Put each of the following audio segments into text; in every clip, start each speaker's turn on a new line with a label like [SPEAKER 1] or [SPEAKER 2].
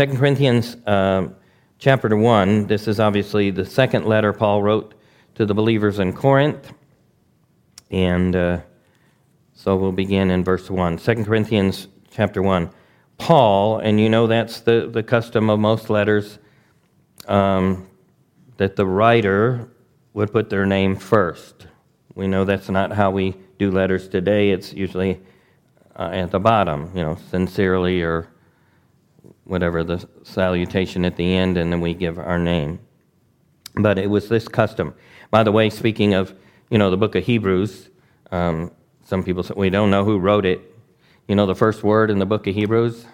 [SPEAKER 1] 2 Corinthians uh, chapter 1, this is obviously the second letter Paul wrote to the believers in Corinth. And uh, so we'll begin in verse 1. 2 Corinthians chapter 1. Paul, and you know that's the, the custom of most letters, um, that the writer would put their name first. We know that's not how we do letters today. It's usually uh, at the bottom, you know, sincerely or whatever the salutation at the end, and then we give our name. But it was this custom. By the way, speaking of, you know, the book of Hebrews, um, some people say we don't know who wrote it. You know, the first word in the book of Hebrews?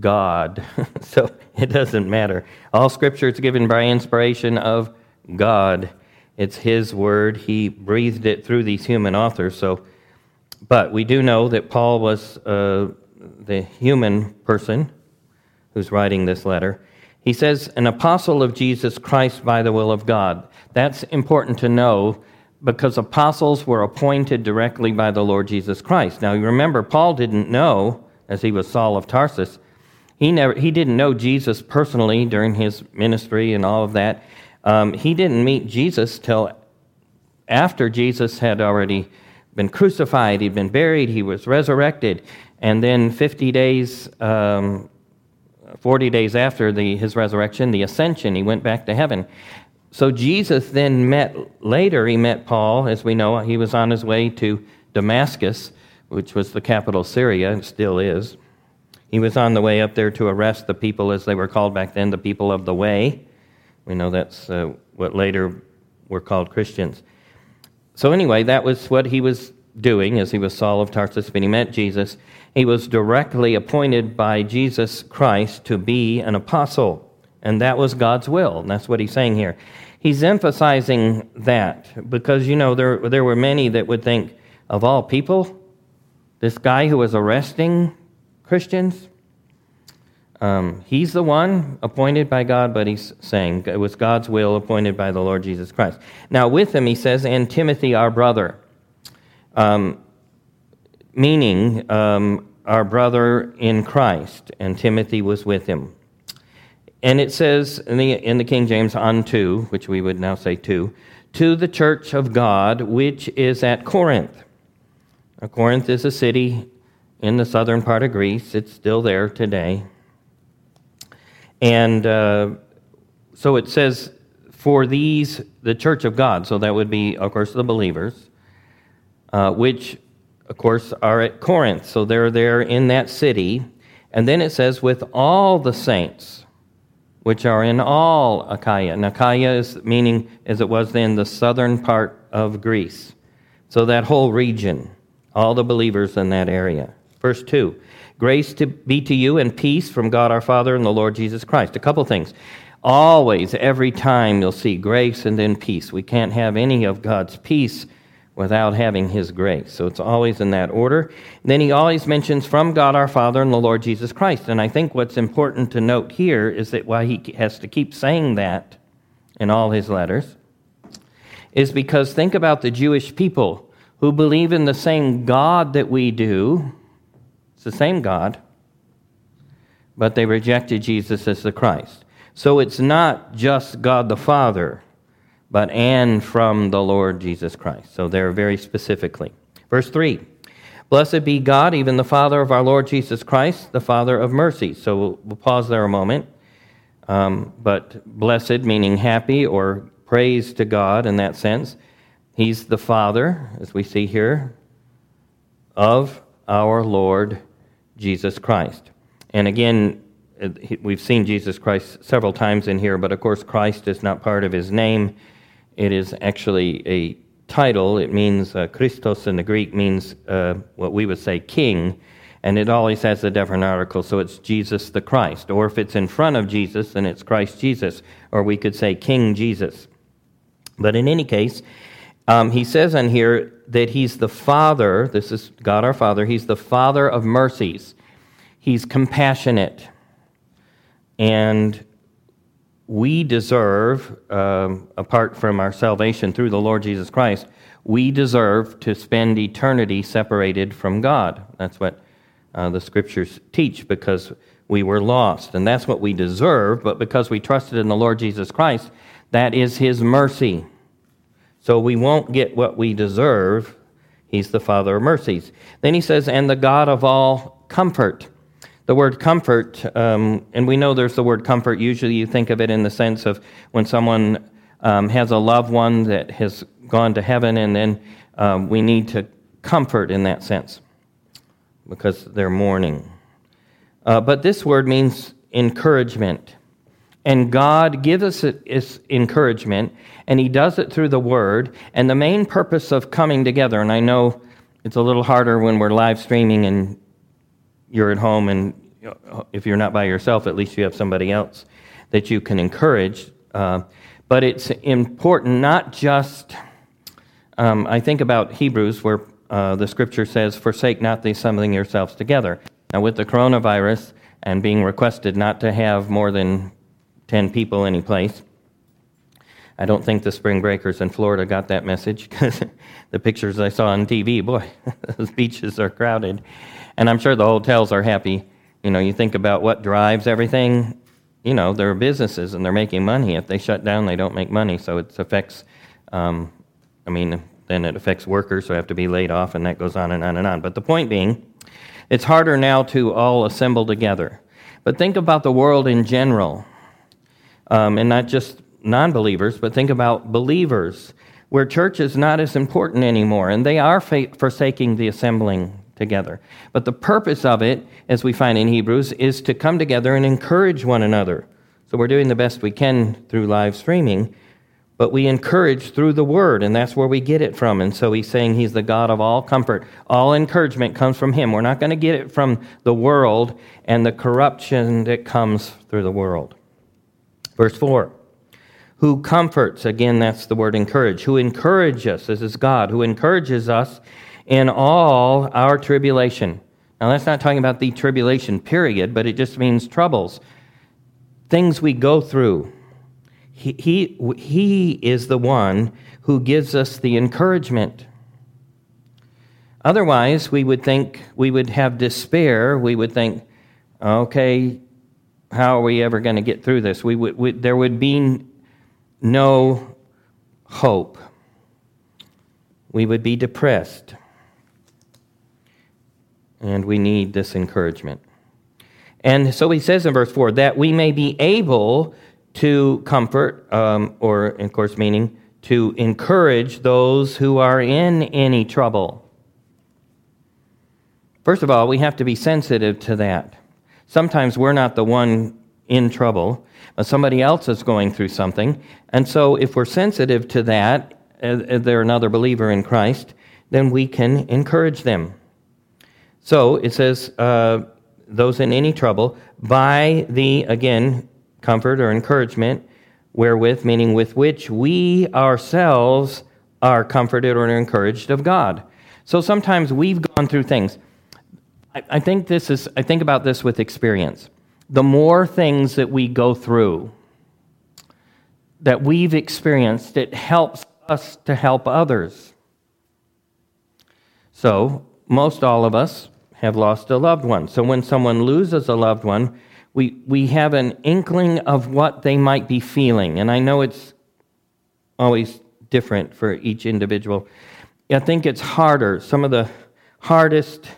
[SPEAKER 1] God. so it doesn't matter. All scripture is given by inspiration of God. It's His word. He breathed it through these human authors. So, but we do know that Paul was uh, the human person who's writing this letter. He says, an apostle of Jesus Christ by the will of God. That's important to know because apostles were appointed directly by the Lord Jesus Christ. Now, you remember, Paul didn't know, as he was Saul of Tarsus, he, never, he didn't know Jesus personally during his ministry and all of that. Um, he didn't meet Jesus till after Jesus had already been crucified, he'd been buried, he was resurrected, and then 50 days, um, 40 days after the, his resurrection, the ascension, he went back to heaven. So Jesus then met, later he met Paul, as we know, he was on his way to Damascus, which was the capital of Syria, and still is. He was on the way up there to arrest the people, as they were called back then, the people of the way. We know that's uh, what later were called Christians. So, anyway, that was what he was doing as he was Saul of Tarsus when he met Jesus. He was directly appointed by Jesus Christ to be an apostle, and that was God's will. And that's what he's saying here. He's emphasizing that because, you know, there, there were many that would think, of all people, this guy who was arresting Christians, um, he's the one appointed by God, but he's saying it was God's will appointed by the Lord Jesus Christ. Now, with him, he says, and Timothy, our brother, um, meaning um, our brother in Christ, and Timothy was with him. And it says in the, in the King James, unto, which we would now say to, to the church of God, which is at Corinth. Now, Corinth is a city in the southern part of Greece, it's still there today. And uh, so it says, for these, the church of God, so that would be, of course, the believers, uh, which, of course, are at Corinth. So they're there in that city. And then it says, with all the saints, which are in all Achaia. And Achaia is meaning, as it was then, the southern part of Greece. So that whole region, all the believers in that area. Verse 2 Grace to be to you and peace from God our Father and the Lord Jesus Christ. A couple things. Always, every time, you'll see grace and then peace. We can't have any of God's peace without having His grace. So it's always in that order. And then he always mentions from God our Father and the Lord Jesus Christ. And I think what's important to note here is that why he has to keep saying that in all his letters is because think about the Jewish people who believe in the same God that we do It's the same God, but they rejected Jesus as the Christ. So it's not just God the Father, but and from the Lord Jesus Christ. So there very specifically. Verse 3 Blessed be God, even the Father of our Lord Jesus Christ, the Father of mercy. So we'll, we'll pause there a moment. Um, but blessed meaning happy or praise to God in that sense. He's the Father, as we see here, of our Lord Jesus Christ. And again, we've seen Jesus Christ several times in here, but of course, Christ is not part of his name. It is actually a title. It means uh, Christos in the Greek means uh, what we would say king, and it always has a different article, so it's Jesus the Christ. Or if it's in front of Jesus, then it's Christ Jesus, or we could say King Jesus. But in any case, um, he says in here that he's the Father, this is God our Father, he's the Father of mercies. He's compassionate. And we deserve, um, apart from our salvation through the Lord Jesus Christ, we deserve to spend eternity separated from God. That's what uh, the scriptures teach because we were lost. And that's what we deserve, but because we trusted in the Lord Jesus Christ, that is His mercy. So we won't get what we deserve. He's the Father of mercies. Then he says, and the God of all comfort. The word comfort, um, and we know there's the word comfort. Usually you think of it in the sense of when someone um, has a loved one that has gone to heaven, and then um, we need to comfort in that sense because they're mourning. Uh, but this word means encouragement. And God gives us his encouragement, and He does it through the Word. And the main purpose of coming together, and I know it's a little harder when we're live streaming and you're at home, and if you're not by yourself, at least you have somebody else that you can encourage. Uh, but it's important not just, um, I think about Hebrews, where uh, the scripture says, Forsake not the assembling yourselves together. Now, with the coronavirus and being requested not to have more than 10 people any place, I don't think the spring breakers in Florida got that message because the pictures I saw on TV, boy, those beaches are crowded. And I'm sure the hotels are happy. You know, you think about what drives everything, you know, they're businesses and they're making money. If they shut down, they don't make money. So it affects, um, I mean, then it affects workers who have to be laid off, and that goes on and on and on. But the point being, it's harder now to all assemble together. But think about the world in general, um, and not just non believers, but think about believers, where church is not as important anymore, and they are forsaking the assembling together. But the purpose of it, as we find in Hebrews, is to come together and encourage one another. So we're doing the best we can through live streaming but we encourage through the word, and that's where we get it from. And so he's saying he's the God of all comfort. All encouragement comes from him. We're not going to get it from the world and the corruption that comes through the world. Verse 4 Who comforts, again, that's the word encourage, who encourages, us, this is God, who encourages us in all our tribulation. Now, that's not talking about the tribulation period, but it just means troubles, things we go through he, he, he is the one who gives us the encouragement. Otherwise, we would think, we would have despair. We would think, okay, how are we ever going to get through this? We would, we, there would be no hope. We would be depressed. And we need this encouragement. And so he says in verse 4 that we may be able to comfort, um, or of course, meaning to encourage those who are in any trouble. First of all, we have to be sensitive to that. Sometimes we're not the one in trouble, but somebody else is going through something. And so, if we're sensitive to that, if they're another believer in Christ, then we can encourage them. So it says, uh, those in any trouble, by the, again, comfort or encouragement, wherewith, meaning with which we ourselves are comforted or encouraged of God. So sometimes we've gone through things. I, I think this is, I think about this with experience. The more things that we go through, that we've experienced, it helps us to help others. So, most all of us have lost a loved one. So, when someone loses a loved one, we, we have an inkling of what they might be feeling. And I know it's always different for each individual. I think it's harder. Some of the hardest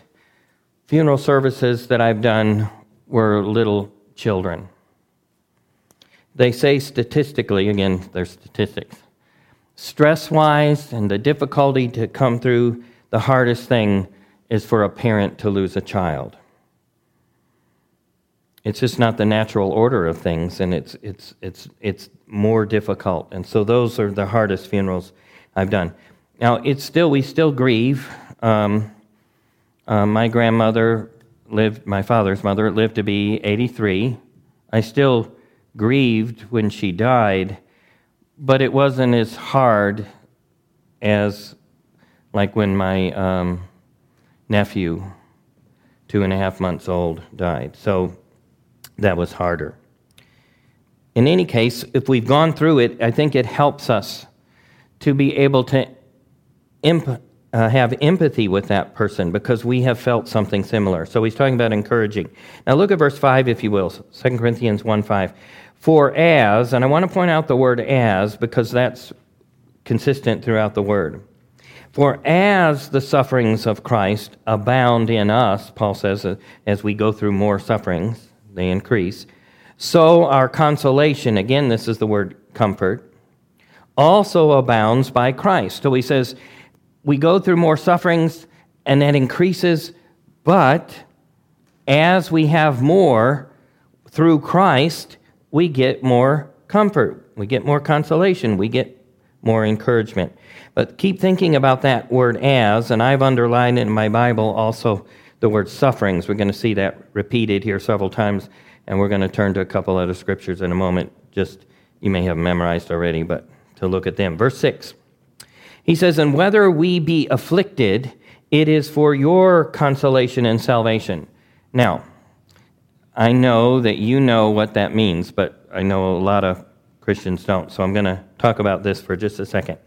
[SPEAKER 1] funeral services that I've done were little children. They say statistically, again, they're statistics, stress wise and the difficulty to come through, the hardest thing is for a parent to lose a child. It's just not the natural order of things, and it's, it's, it's, it's more difficult. And so those are the hardest funerals I've done. Now, it's still, we still grieve. Um, uh, my grandmother lived, my father's mother lived to be 83. I still grieved when she died, but it wasn't as hard as like when my um, nephew, two and a half months old, died. So that was harder. In any case, if we've gone through it, I think it helps us to be able to uh, have empathy with that person because we have felt something similar. So he's talking about encouraging. Now look at verse 5, if you will, 2 Corinthians 1 5. For as, and I want to point out the word as because that's consistent throughout the word. For as the sufferings of Christ abound in us, Paul says, uh, as we go through more sufferings, they increase, so our consolation, again, this is the word comfort, also abounds by Christ. So he says, we go through more sufferings and that increases, but as we have more through Christ, we get more comfort, we get more consolation, we get more encouragement. But keep thinking about that word as, and I've underlined in my Bible also the word sufferings. We're going to see that repeated here several times, and we're going to turn to a couple other scriptures in a moment. Just you may have memorized already, but to look at them. Verse 6. He says, And whether we be afflicted, it is for your consolation and salvation. Now, I know that you know what that means, but I know a lot of Christians don't. So I'm going to talk about this for just a second.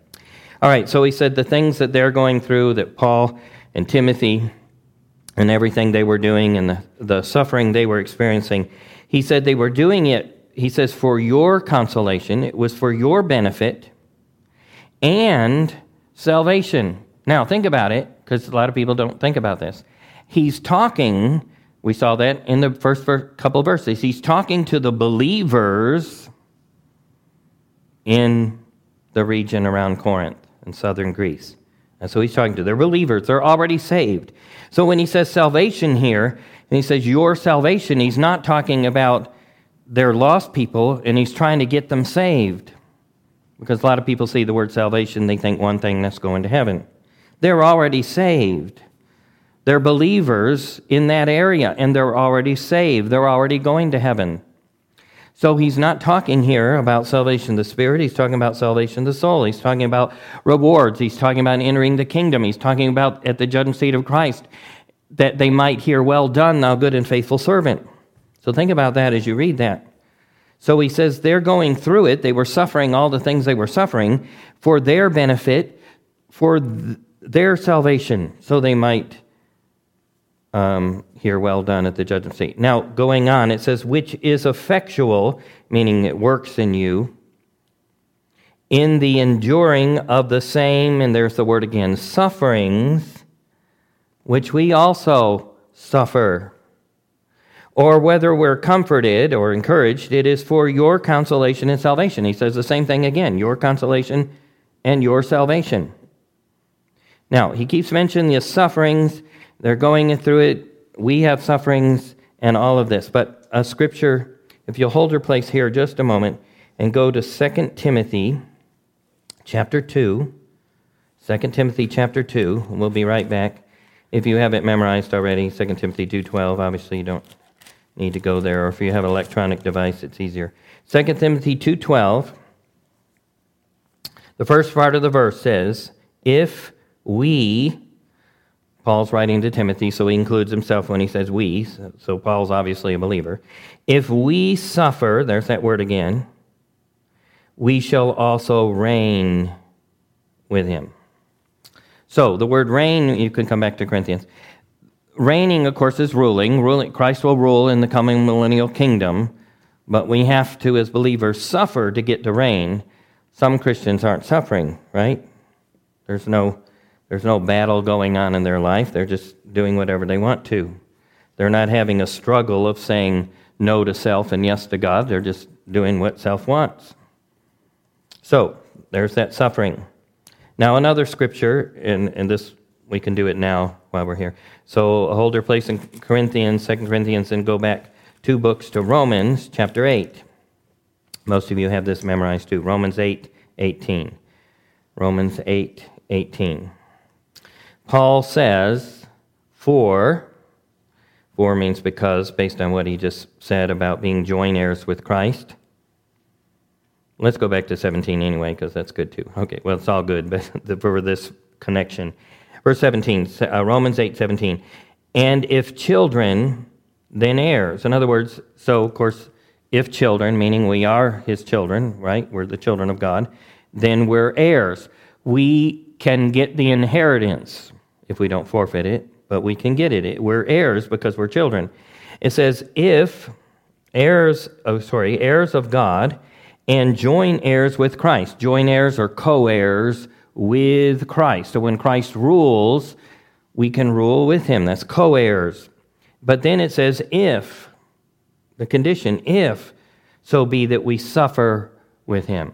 [SPEAKER 1] All right, so he said the things that they're going through, that Paul and Timothy and everything they were doing and the, the suffering they were experiencing, he said they were doing it, he says, for your consolation. It was for your benefit and salvation. Now, think about it, because a lot of people don't think about this. He's talking, we saw that in the first couple of verses, he's talking to the believers in the region around Corinth in southern Greece. And so he's talking to their believers. They're already saved. So when he says salvation here, and he says your salvation, he's not talking about their lost people and he's trying to get them saved. Because a lot of people see the word salvation, they think one thing that's going to heaven. They're already saved. They're believers in that area, and they're already saved. They're already going to heaven. So he's not talking here about salvation of the spirit. He's talking about salvation of the soul. He's talking about rewards. He's talking about entering the kingdom. He's talking about at the judgment seat of Christ that they might hear, Well done, thou good and faithful servant. So think about that as you read that. So he says they're going through it. They were suffering all the things they were suffering for their benefit, for th- their salvation, so they might um, hear well done at the judgment seat. Now, going on, it says, which is effectual, meaning it works in you, in the enduring of the same, and there's the word again, sufferings, which we also suffer or whether we're comforted or encouraged, it is for your consolation and salvation. He says the same thing again your consolation and your salvation. Now, he keeps mentioning the sufferings, they're going through it. We have sufferings and all of this. But a scripture, if you'll hold your place here just a moment and go to 2 Timothy chapter 2. 2 Timothy chapter 2, we'll be right back. If you have it memorized already, 2 Timothy 2.12, obviously you don't need to go there, or if you have an electronic device, it's easier. 2 Timothy 2.12, the first part of the verse says, If we, Paul's writing to Timothy, so he includes himself when he says we, so Paul's obviously a believer. If we suffer, there's that word again, we shall also reign with him. So the word reign, you can come back to Corinthians reigning, of course, is ruling. ruling. Christ will rule in the coming millennial kingdom, but we have to, as believers, suffer to get to reign. Some Christians aren't suffering, right? There's no, there's no battle going on in their life. They're just doing whatever they want to. They're not having a struggle of saying no to self and yes to God. They're just doing what self wants. So, there's that suffering. Now, another scripture, and, and this we can do it now while we're here. So hold your place in Corinthians, Second Corinthians, and go back two books to Romans chapter 8. Most of you have this memorized too. Romans 8, 18. Romans 8, 18. Paul says, for, for means because, based on what he just said about being joint heirs with Christ. Let's go back to 17 anyway, because that's good too. Okay, well, it's all good, but for this connection. Verse 17, uh, Romans 8 17. And if children, then heirs. In other words, so of course, if children, meaning we are his children, right? We're the children of God, then we're heirs. We can get the inheritance if we don't forfeit it, but we can get it. We're heirs because we're children. It says, if heirs, oh, sorry, heirs of God and join heirs with Christ. Join heirs or co heirs with Christ. So when Christ rules, we can rule with him. That's co heirs. But then it says, if, the condition, if so be that we suffer with him.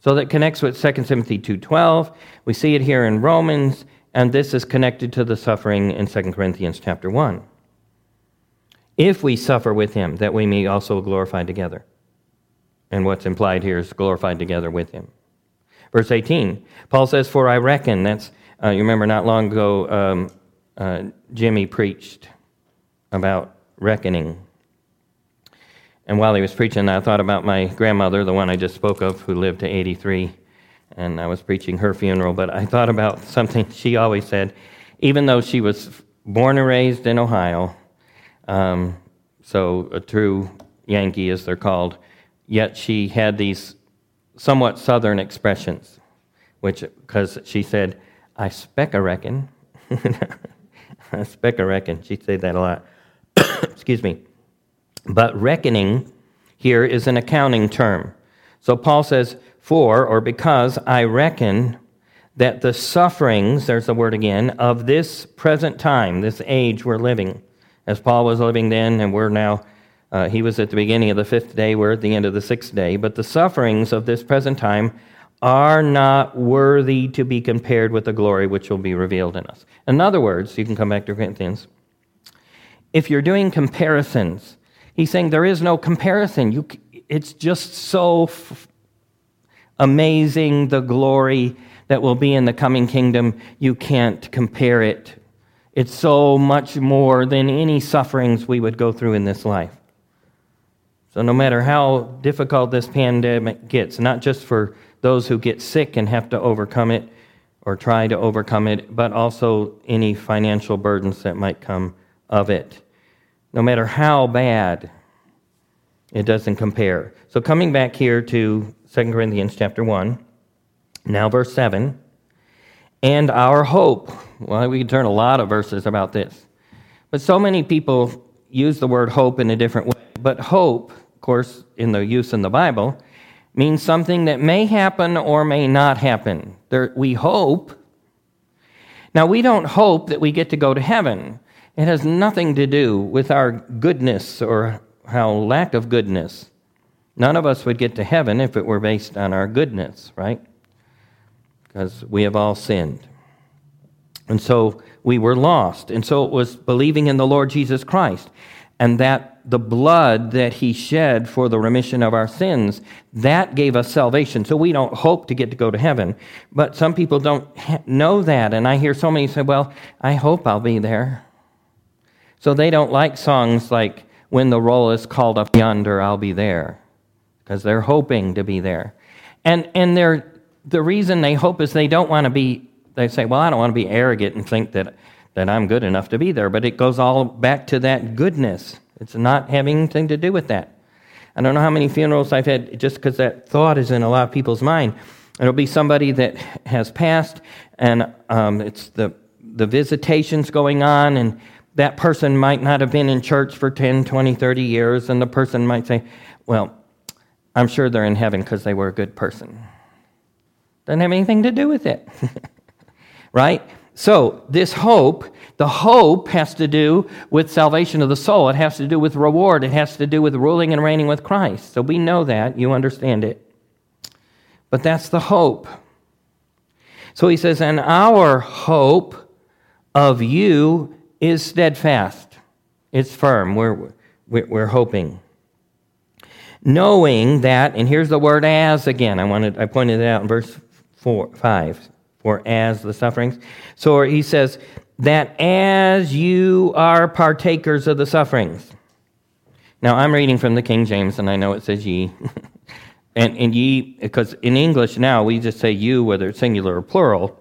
[SPEAKER 1] So that connects with 2 Timothy 2:12. We see it here in Romans, and this is connected to the suffering in 2 Corinthians chapter 1. If we suffer with him, that we may also glorify together. And what's implied here is glorified together with him. Verse 18, Paul says, For I reckon, that's, uh, you remember not long ago, um, uh, Jimmy preached about reckoning. And while he was preaching, I thought about my grandmother, the one I just spoke of, who lived to 83. And I was preaching her funeral, but I thought about something she always said. Even though she was born and raised in Ohio, um, so a true Yankee, as they're called, yet she had these somewhat southern expressions, which, because she said, I speck a reckon. I speck a reckon. She'd say that a lot. Excuse me. But reckoning here is an accounting term. So Paul says, For or because I reckon that the sufferings, there's the word again, of this present time, this age we're living, as Paul was living then, and we're now, uh, he was at the beginning of the fifth day, we're at the end of the sixth day, but the sufferings of this present time are not worthy to be compared with the glory which will be revealed in us. In other words, you can come back to Corinthians. If you're doing comparisons, He's saying there is no comparison. You, it's just so f- amazing the glory that will be in the coming kingdom. You can't compare it. It's so much more than any sufferings we would go through in this life. So, no matter how difficult this pandemic gets, not just for those who get sick and have to overcome it or try to overcome it, but also any financial burdens that might come of it no matter how bad, it doesn't compare. So coming back here to 2 Corinthians chapter 1, now verse 7, and our hope. Well, we can turn a lot of verses about this. But so many people use the word hope in a different way. But hope, of course, in the use in the Bible, means something that may happen or may not happen. There, we hope. Now, we don't hope that we get to go to heaven. It has nothing to do with our goodness or our lack of goodness. None of us would get to heaven if it were based on our goodness, right? Because we have all sinned. And so we were lost. And so it was believing in the Lord Jesus Christ and that the blood that he shed for the remission of our sins, that gave us salvation. So we don't hope to get to go to heaven. But some people don't know that. And I hear so many say, well, I hope I'll be there. So they don't like songs like, When the roll is called up yonder, I'll be there, because they're hoping to be there. And, and they're, the reason they hope is they don't want to be, they say, Well, I don't want to be arrogant and think that, that I'm good enough to be there. But it goes all back to that goodness. It's not having anything to do with that. I don't know how many funerals I've had just because that thought is in a lot of people's mind. It'll be somebody that has passed, and um, it's the the visitations going on, and that person might not have been in church for 10, 20, 30 years, and the person might say, Well, I'm sure they're in heaven because they were a good person. Doesn't have anything to do with it. right? So, this hope, the hope has to do with salvation of the soul. It has to do with reward. It has to do with ruling and reigning with Christ. So, we know that. You understand it. But that's the hope. So, he says, and our hope of you is steadfast, it's firm. We're, we're hoping. Knowing that, and here's the word as again. I wanted I pointed it out in verse four, 5 for as the sufferings. So he says that as you are partakers of the sufferings. Now I'm reading from the King James, and I know it says ye. and, and ye, because in English now we just say you, whether it's singular or plural.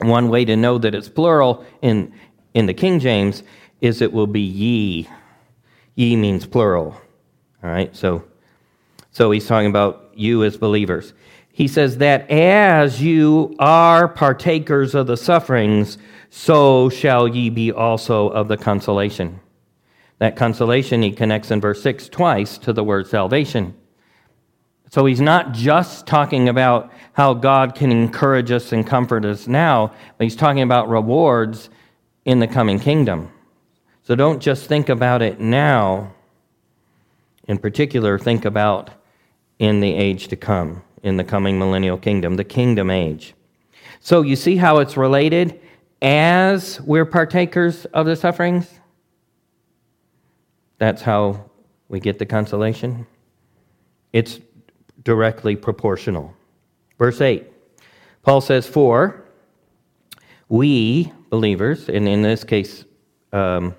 [SPEAKER 1] One way to know that it's plural in, in the King James is it will be ye. Ye means plural. All right, so, so he's talking about you as believers. he says that as you are partakers of the sufferings, so shall ye be also of the consolation. That consolation he connects in verse 6 twice to the word salvation. So he's not just talking about how God can encourage us and comfort us now, but he's talking about rewards in the coming kingdom. So don't just think about it now. In particular, think about in the age to come, in the coming millennial kingdom, the kingdom age. So you see how it's related as we're partakers of the sufferings? That's how we get the consolation. It's directly proportional. Verse 8, Paul says, For we, believers, and in this case, um,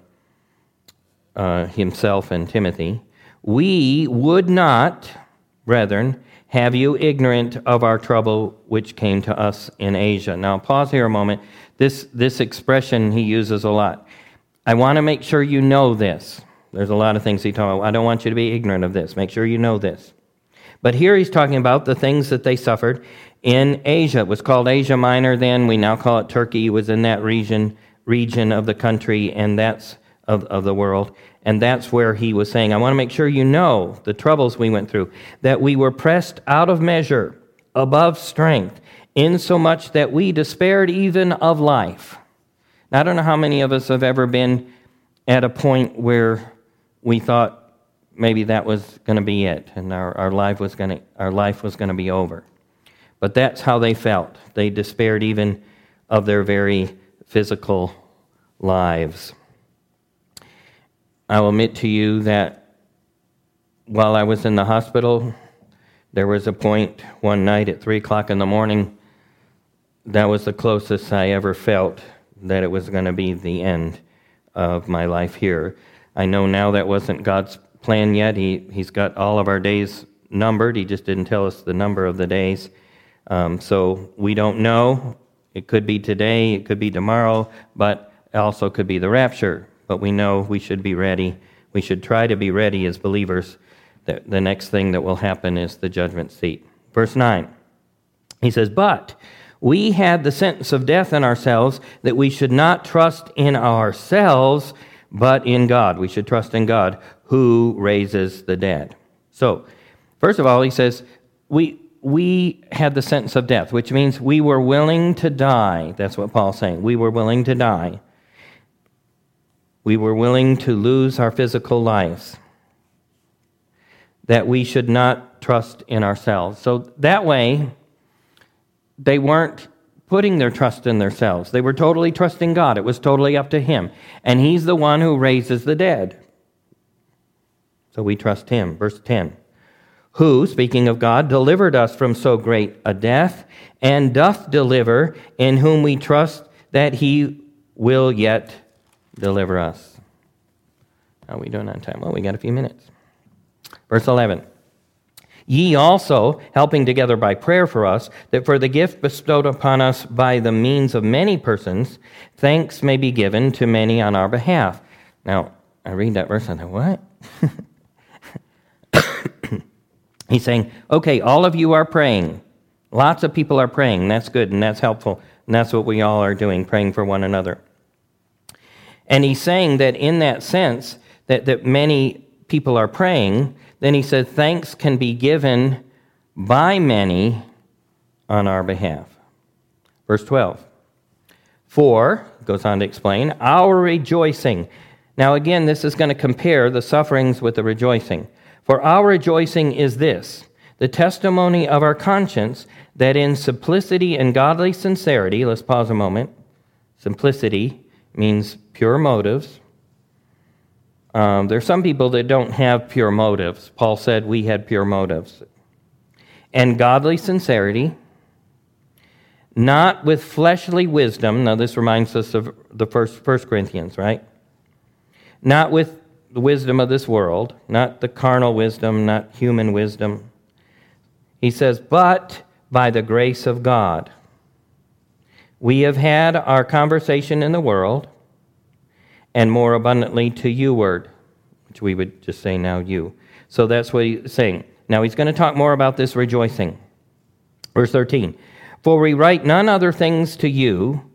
[SPEAKER 1] uh, himself and Timothy, we would not, brethren, have you ignorant of our trouble which came to us in Asia. Now, pause here a moment. This, this expression he uses a lot. I want to make sure you know this. There's a lot of things he talks about. I don't want you to be ignorant of this. Make sure you know this. But here he's talking about the things that they suffered in Asia. It was called Asia Minor then. We now call it Turkey. It was in that region region of the country and that's of, of the world. And that's where he was saying, I want to make sure you know the troubles we went through, that we were pressed out of measure, above strength, insomuch that we despaired even of life. Now, I don't know how many of us have ever been at a point where we thought maybe that was going to be it and our, our life was going to our life was going to be over but that's how they felt they despaired even of their very physical lives i will admit to you that while i was in the hospital there was a point one night at three o'clock in the morning that was the closest i ever felt that it was going to be the end of my life here I know now that wasn't God's plan yet. He, he's got all of our days numbered. He just didn't tell us the number of the days. Um, so we don't know. It could be today, it could be tomorrow, but also could be the rapture. But we know we should be ready. We should try to be ready as believers. That the next thing that will happen is the judgment seat. Verse 9. He says, But we had the sentence of death in ourselves that we should not trust in ourselves but in God. We should trust in God who raises the dead. So, first of all, he says, we, we had the sentence of death, which means we were willing to die. That's what Paul's saying. We were willing to die. We were willing to lose our physical lives. That we should not trust in ourselves. So that way, they weren't putting their trust in themselves. They were totally trusting God. It was totally up to Him. And He's the one who raises the dead. So we trust Him. Verse 10 Who, speaking of God, delivered us from so great a death, and doth deliver, in whom we trust that He will yet deliver us. How are we doing on time? Well, we got a few minutes. Verse 11. Ye also, helping together by prayer for us, that for the gift bestowed upon us by the means of many persons, thanks may be given to many on our behalf. Now, I read that verse and I what? He's saying, okay, all of you are praying. Lots of people are praying. That's good and that's helpful. And that's what we all are doing, praying for one another. And he's saying that in that sense, that, that many people are praying, then he said, Thanks can be given by many on our behalf. Verse 12. For, goes on to explain, our rejoicing. Now, again, this is going to compare the sufferings with the rejoicing. For our rejoicing is this the testimony of our conscience that in simplicity and godly sincerity, let's pause a moment. Simplicity means pure motives, um, there are some people that don't have pure motives. Paul said we had pure motives. And godly sincerity, not with fleshly wisdom. Now, this reminds us of the first, first Corinthians, right? Not with the wisdom of this world, not the carnal wisdom, not human wisdom. He says, but by the grace of God. We have had our conversation in the world and more abundantly to you word, which we would just say now you. So that's what he's saying. Now he's going to talk more about this rejoicing. Verse 13 For we write none other things to you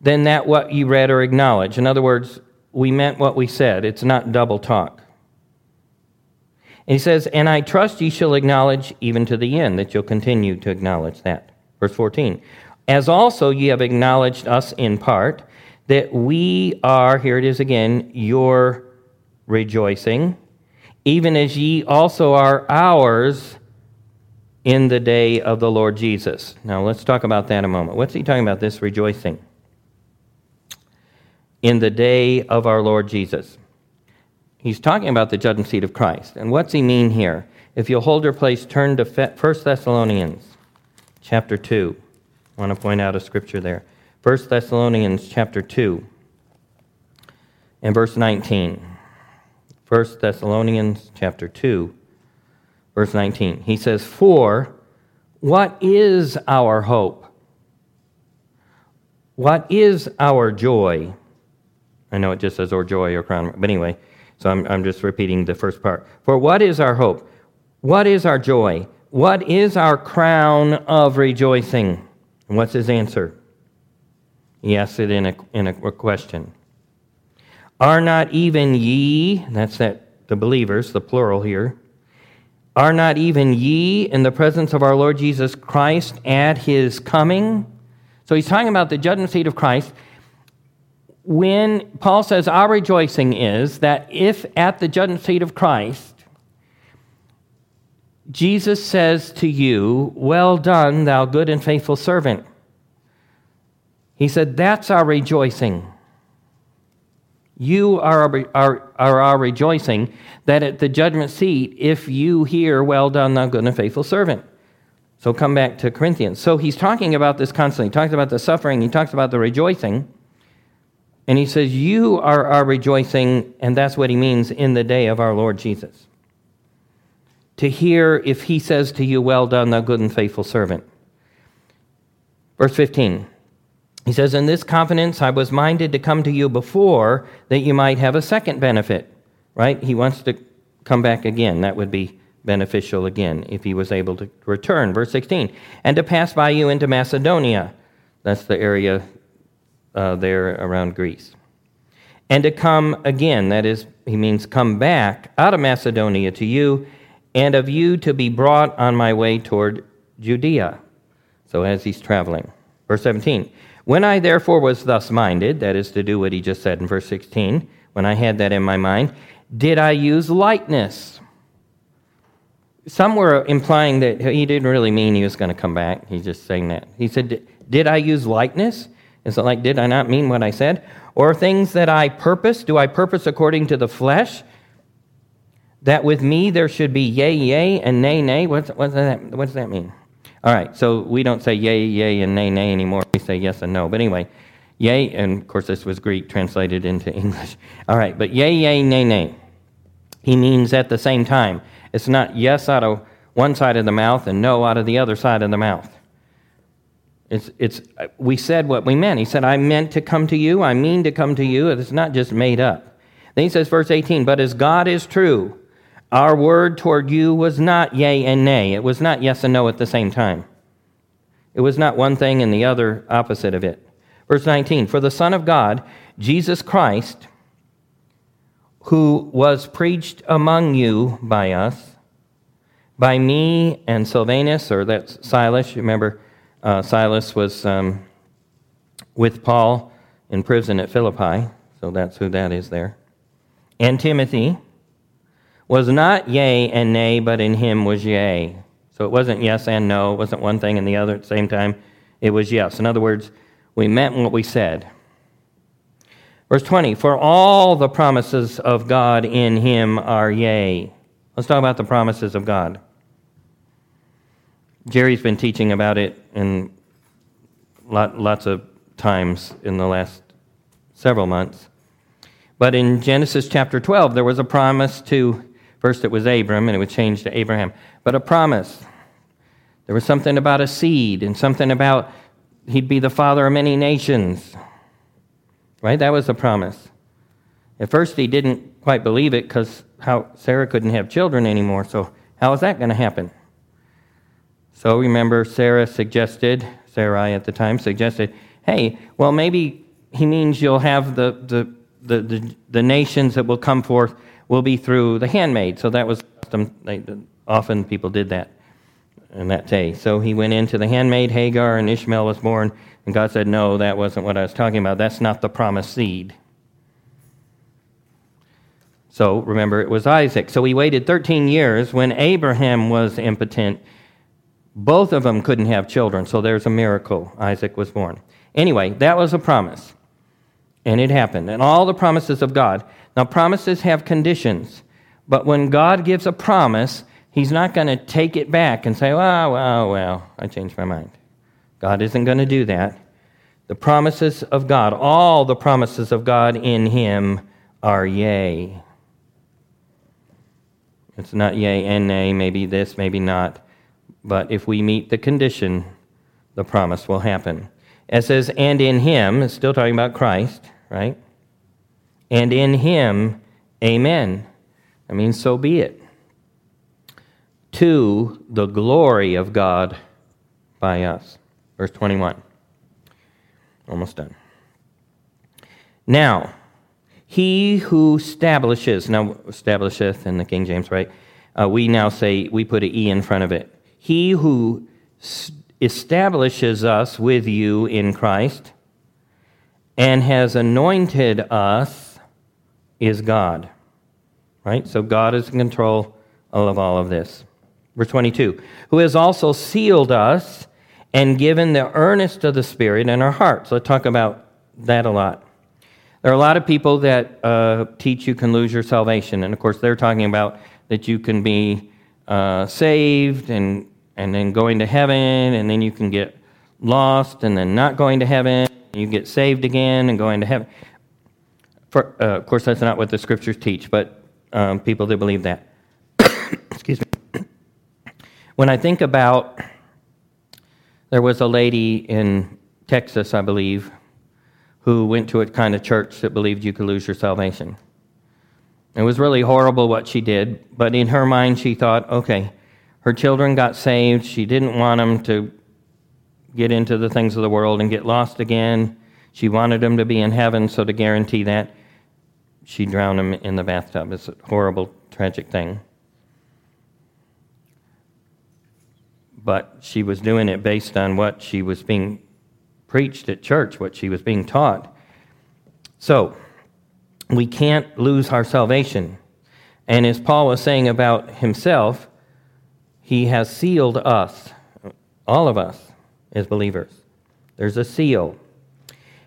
[SPEAKER 1] than that what you read or acknowledge. In other words, we meant what we said. It's not double talk. And he says, And I trust ye shall acknowledge even to the end, that you'll continue to acknowledge that. Verse 14 As also ye have acknowledged us in part, that we are, here it is again, your rejoicing, even as ye also are ours in the day of the Lord Jesus. Now let's talk about that a moment. What's he talking about, this rejoicing? In the day of our Lord Jesus. He's talking about the judgment seat of Christ. And what's he mean here? If you'll hold your place, turn to 1 Thessalonians chapter 2. I want to point out a scripture there. 1 Thessalonians chapter 2 and verse 19. 1 Thessalonians chapter 2 verse 19. He says, "For what is our hope? What is our joy?" I know it just says or joy or crown, but anyway, so I'm, I'm just repeating the first part. For what is our hope? What is our joy? What is our crown of rejoicing? And what's his answer? He asks it in a, in a question. Are not even ye, that's that the believers, the plural here, are not even ye in the presence of our Lord Jesus Christ at his coming? So he's talking about the judgment seat of Christ. When Paul says our rejoicing is that if at the judgment seat of Christ, Jesus says to you, Well done, thou good and faithful servant. He said, That's our rejoicing. You are our, are, are our rejoicing that at the judgment seat, if you hear, Well done, thou good and faithful servant. So come back to Corinthians. So he's talking about this constantly. He talks about the suffering, he talks about the rejoicing. And he says, You are our rejoicing, and that's what he means in the day of our Lord Jesus. To hear if he says to you, Well done, thou good and faithful servant. Verse 15. He says, In this confidence I was minded to come to you before that you might have a second benefit. Right? He wants to come back again. That would be beneficial again if he was able to return. Verse 16. And to pass by you into Macedonia. That's the area uh, there around Greece. And to come again, that is, he means come back out of Macedonia to you, and of you to be brought on my way toward Judea. So as he's traveling. Verse 17. When I therefore was thus minded, that is to do what he just said in verse 16, when I had that in my mind, did I use lightness? Some were implying that he didn't really mean he was going to come back. He's just saying that. He said, Did I use lightness? Is it like, did I not mean what I said? Or things that I purpose? Do I purpose according to the flesh? That with me there should be yea, yea, and nay, nay? What's, what's, that, what does that mean? All right, so we don't say yay, yay, and nay, nay anymore. We say yes and no. But anyway, yay, and of course this was Greek translated into English. All right, but yay, yay, nay, nay. He means at the same time. It's not yes out of one side of the mouth and no out of the other side of the mouth. It's, it's, uh, we said what we meant. He said, I meant to come to you. I mean to come to you. It's not just made up. Then he says, verse 18, But as God is true, our word toward you was not yea and nay. It was not yes and no at the same time. It was not one thing and the other opposite of it. Verse 19, For the Son of God, Jesus Christ, who was preached among you by us, by me and Silvanus, or that's Silas, remember, uh, Silas was um, with Paul in prison at Philippi, so that's who that is there. And Timothy was not yea and nay, but in him was yea. So it wasn't yes and no, it wasn't one thing and the other at the same time. It was yes. In other words, we meant what we said. Verse 20 For all the promises of God in him are yea. Let's talk about the promises of God. Jerry's been teaching about it in lot, lots of times in the last several months. But in Genesis chapter 12, there was a promise to, first it was Abram, and it was changed to Abraham, but a promise. There was something about a seed and something about he'd be the father of many nations. Right? That was a promise. At first, he didn't quite believe it because how Sarah couldn't have children anymore. So, how is that going to happen? So remember, Sarah suggested, Sarai at the time suggested, hey, well, maybe he means you'll have the, the, the, the, the nations that will come forth will be through the handmaid. So that was. Often people did that in that day. So he went into the handmaid, Hagar, and Ishmael was born. And God said, No, that wasn't what I was talking about. That's not the promised seed. So remember, it was Isaac. So he waited 13 years when Abraham was impotent. Both of them couldn't have children, so there's a miracle. Isaac was born. Anyway, that was a promise. And it happened. And all the promises of God. Now, promises have conditions. But when God gives a promise, He's not going to take it back and say, well, well, well, I changed my mind. God isn't going to do that. The promises of God, all the promises of God in Him are yea. It's not yea and nay, maybe this, maybe not. But if we meet the condition, the promise will happen. It says, and in him, it's still talking about Christ, right? And in him, amen. I mean, so be it. To the glory of God by us. Verse 21. Almost done. Now, he who establishes, now establisheth in the King James, right? Uh, we now say, we put an E in front of it. He who establishes us with you in Christ and has anointed us is God. Right? So God is in control of all of this. Verse 22 Who has also sealed us and given the earnest of the Spirit in our hearts. Let's talk about that a lot. There are a lot of people that uh, teach you can lose your salvation. And of course, they're talking about that you can be uh, saved and, and then going to heaven, and then you can get lost and then not going to heaven. You get saved again and going to heaven. For, uh, of course, that's not what the scriptures teach, but um, people that believe that. Excuse me. When I think about, there was a lady in Texas, I believe, who went to a kind of church that believed you could lose your salvation. It was really horrible what she did, but in her mind, she thought, okay, her children got saved. She didn't want them to get into the things of the world and get lost again. She wanted them to be in heaven, so to guarantee that, she drowned him in the bathtub. It's a horrible, tragic thing. But she was doing it based on what she was being preached at church, what she was being taught. So, we can't lose our salvation. And as Paul was saying about himself, he has sealed us, all of us, as believers. There's a seal.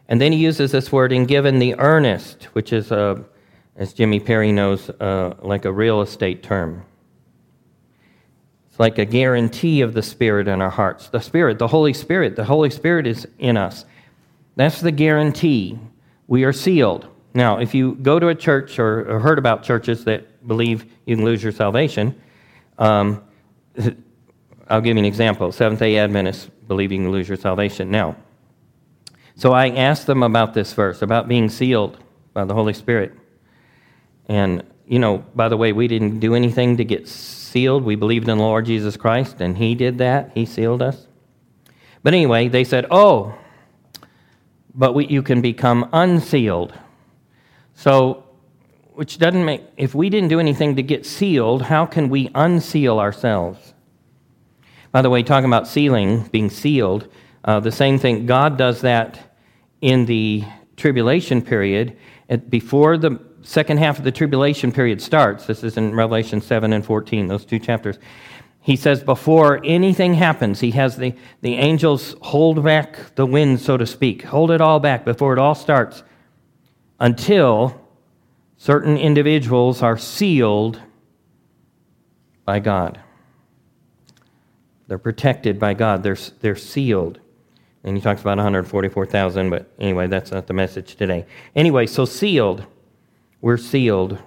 [SPEAKER 1] And then he uses this word in given the earnest, which is, a, as Jimmy Perry knows, uh, like a real estate term It's like a guarantee of the Spirit in our hearts. The Spirit, the Holy Spirit, the Holy Spirit is in us. That's the guarantee. We are sealed. Now, if you go to a church or, or heard about churches that believe you can lose your salvation, um, I'll give you an example. Seventh day Adventists believe you can lose your salvation. Now, so I asked them about this verse, about being sealed by the Holy Spirit. And, you know, by the way, we didn't do anything to get sealed. We believed in the Lord Jesus Christ, and He did that. He sealed us. But anyway, they said, Oh, but we, you can become unsealed. So, which doesn't make, if we didn't do anything to get sealed, how can we unseal ourselves? By the way, talking about sealing, being sealed, uh, the same thing, God does that in the tribulation period. Before the second half of the tribulation period starts, this is in Revelation 7 and 14, those two chapters, he says before anything happens, he has the, the angels hold back the wind, so to speak, hold it all back before it all starts until certain individuals are sealed by God. They're protected by God, they're, they're sealed. And he talks about 144,000, but anyway, that's not the message today. Anyway, so sealed. We're sealed,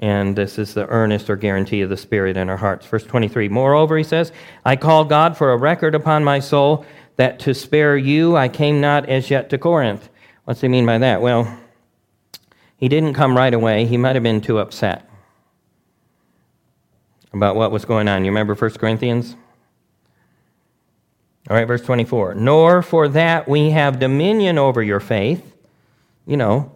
[SPEAKER 1] and this is the earnest or guarantee of the Spirit in our hearts. Verse 23 Moreover, he says, I call God for a record upon my soul that to spare you I came not as yet to Corinth. What's he mean by that? Well, he didn't come right away. He might have been too upset about what was going on. You remember 1 Corinthians? All right, verse 24. Nor for that we have dominion over your faith. You know,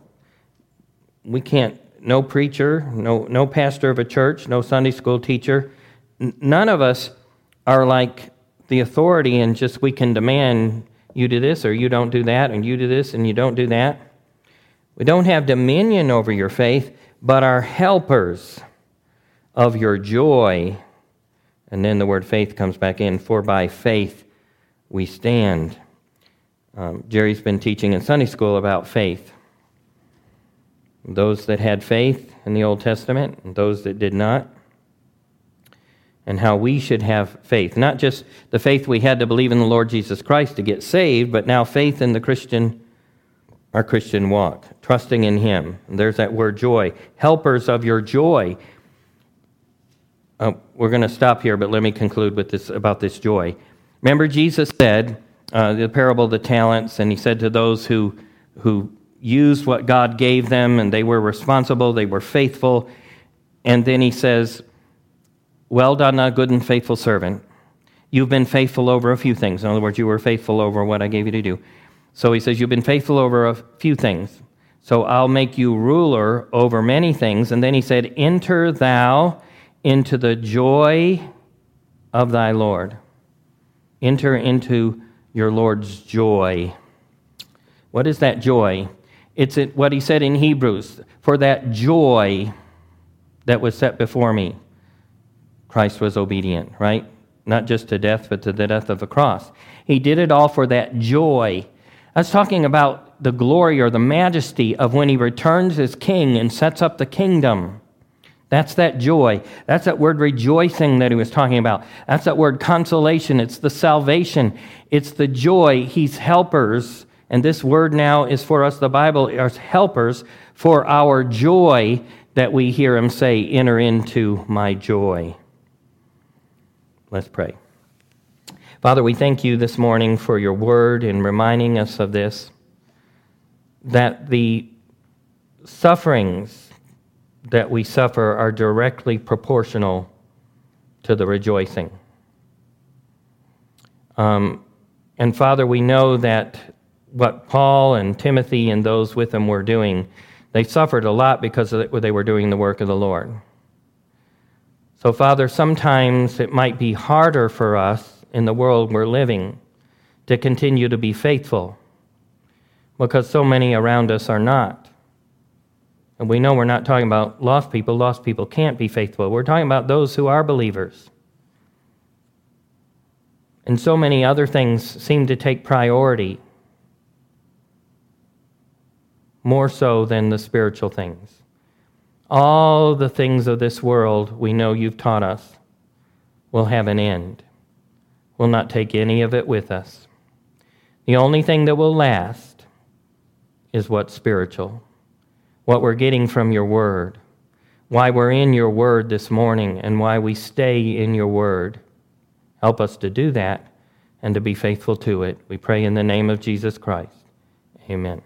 [SPEAKER 1] we can't, no preacher, no, no pastor of a church, no Sunday school teacher, n- none of us are like the authority and just we can demand you do this or you don't do that and you do this and you don't do that. We don't have dominion over your faith, but are helpers of your joy. And then the word faith comes back in, for by faith we stand. Um, Jerry's been teaching in Sunday school about faith. Those that had faith in the Old Testament and those that did not. And how we should have faith. Not just the faith we had to believe in the Lord Jesus Christ to get saved, but now faith in the Christian, our Christian walk, trusting in Him. And there's that word joy. Helpers of your joy. Uh, we're going to stop here, but let me conclude with this about this joy. Remember, Jesus said, uh, the parable of the talents, and he said to those who, who used what God gave them and they were responsible, they were faithful. And then he says, Well done, a good and faithful servant. You've been faithful over a few things. In other words, you were faithful over what I gave you to do. So he says, You've been faithful over a few things. So I'll make you ruler over many things. And then he said, Enter thou into the joy of thy Lord. Enter into your Lord's joy. What is that joy? It's what he said in Hebrews for that joy that was set before me. Christ was obedient, right? Not just to death, but to the death of the cross. He did it all for that joy. I was talking about the glory or the majesty of when he returns as king and sets up the kingdom. That's that joy. That's that word rejoicing that he was talking about. That's that word consolation. It's the salvation. It's the joy. He's helpers. And this word now is for us, the Bible, is helpers for our joy that we hear him say, Enter into my joy. Let's pray. Father, we thank you this morning for your word and reminding us of this that the sufferings that we suffer are directly proportional to the rejoicing. Um, and Father, we know that what Paul and Timothy and those with them were doing, they suffered a lot because they were doing the work of the Lord. So, Father, sometimes it might be harder for us in the world we're living to continue to be faithful because so many around us are not. And we know we're not talking about lost people. Lost people can't be faithful. We're talking about those who are believers. And so many other things seem to take priority more so than the spiritual things. All the things of this world we know you've taught us will have an end. We'll not take any of it with us. The only thing that will last is what's spiritual, what we're getting from your word, why we're in your word this morning, and why we stay in your word. Help us to do that and to be faithful to it. We pray in the name of Jesus Christ. Amen.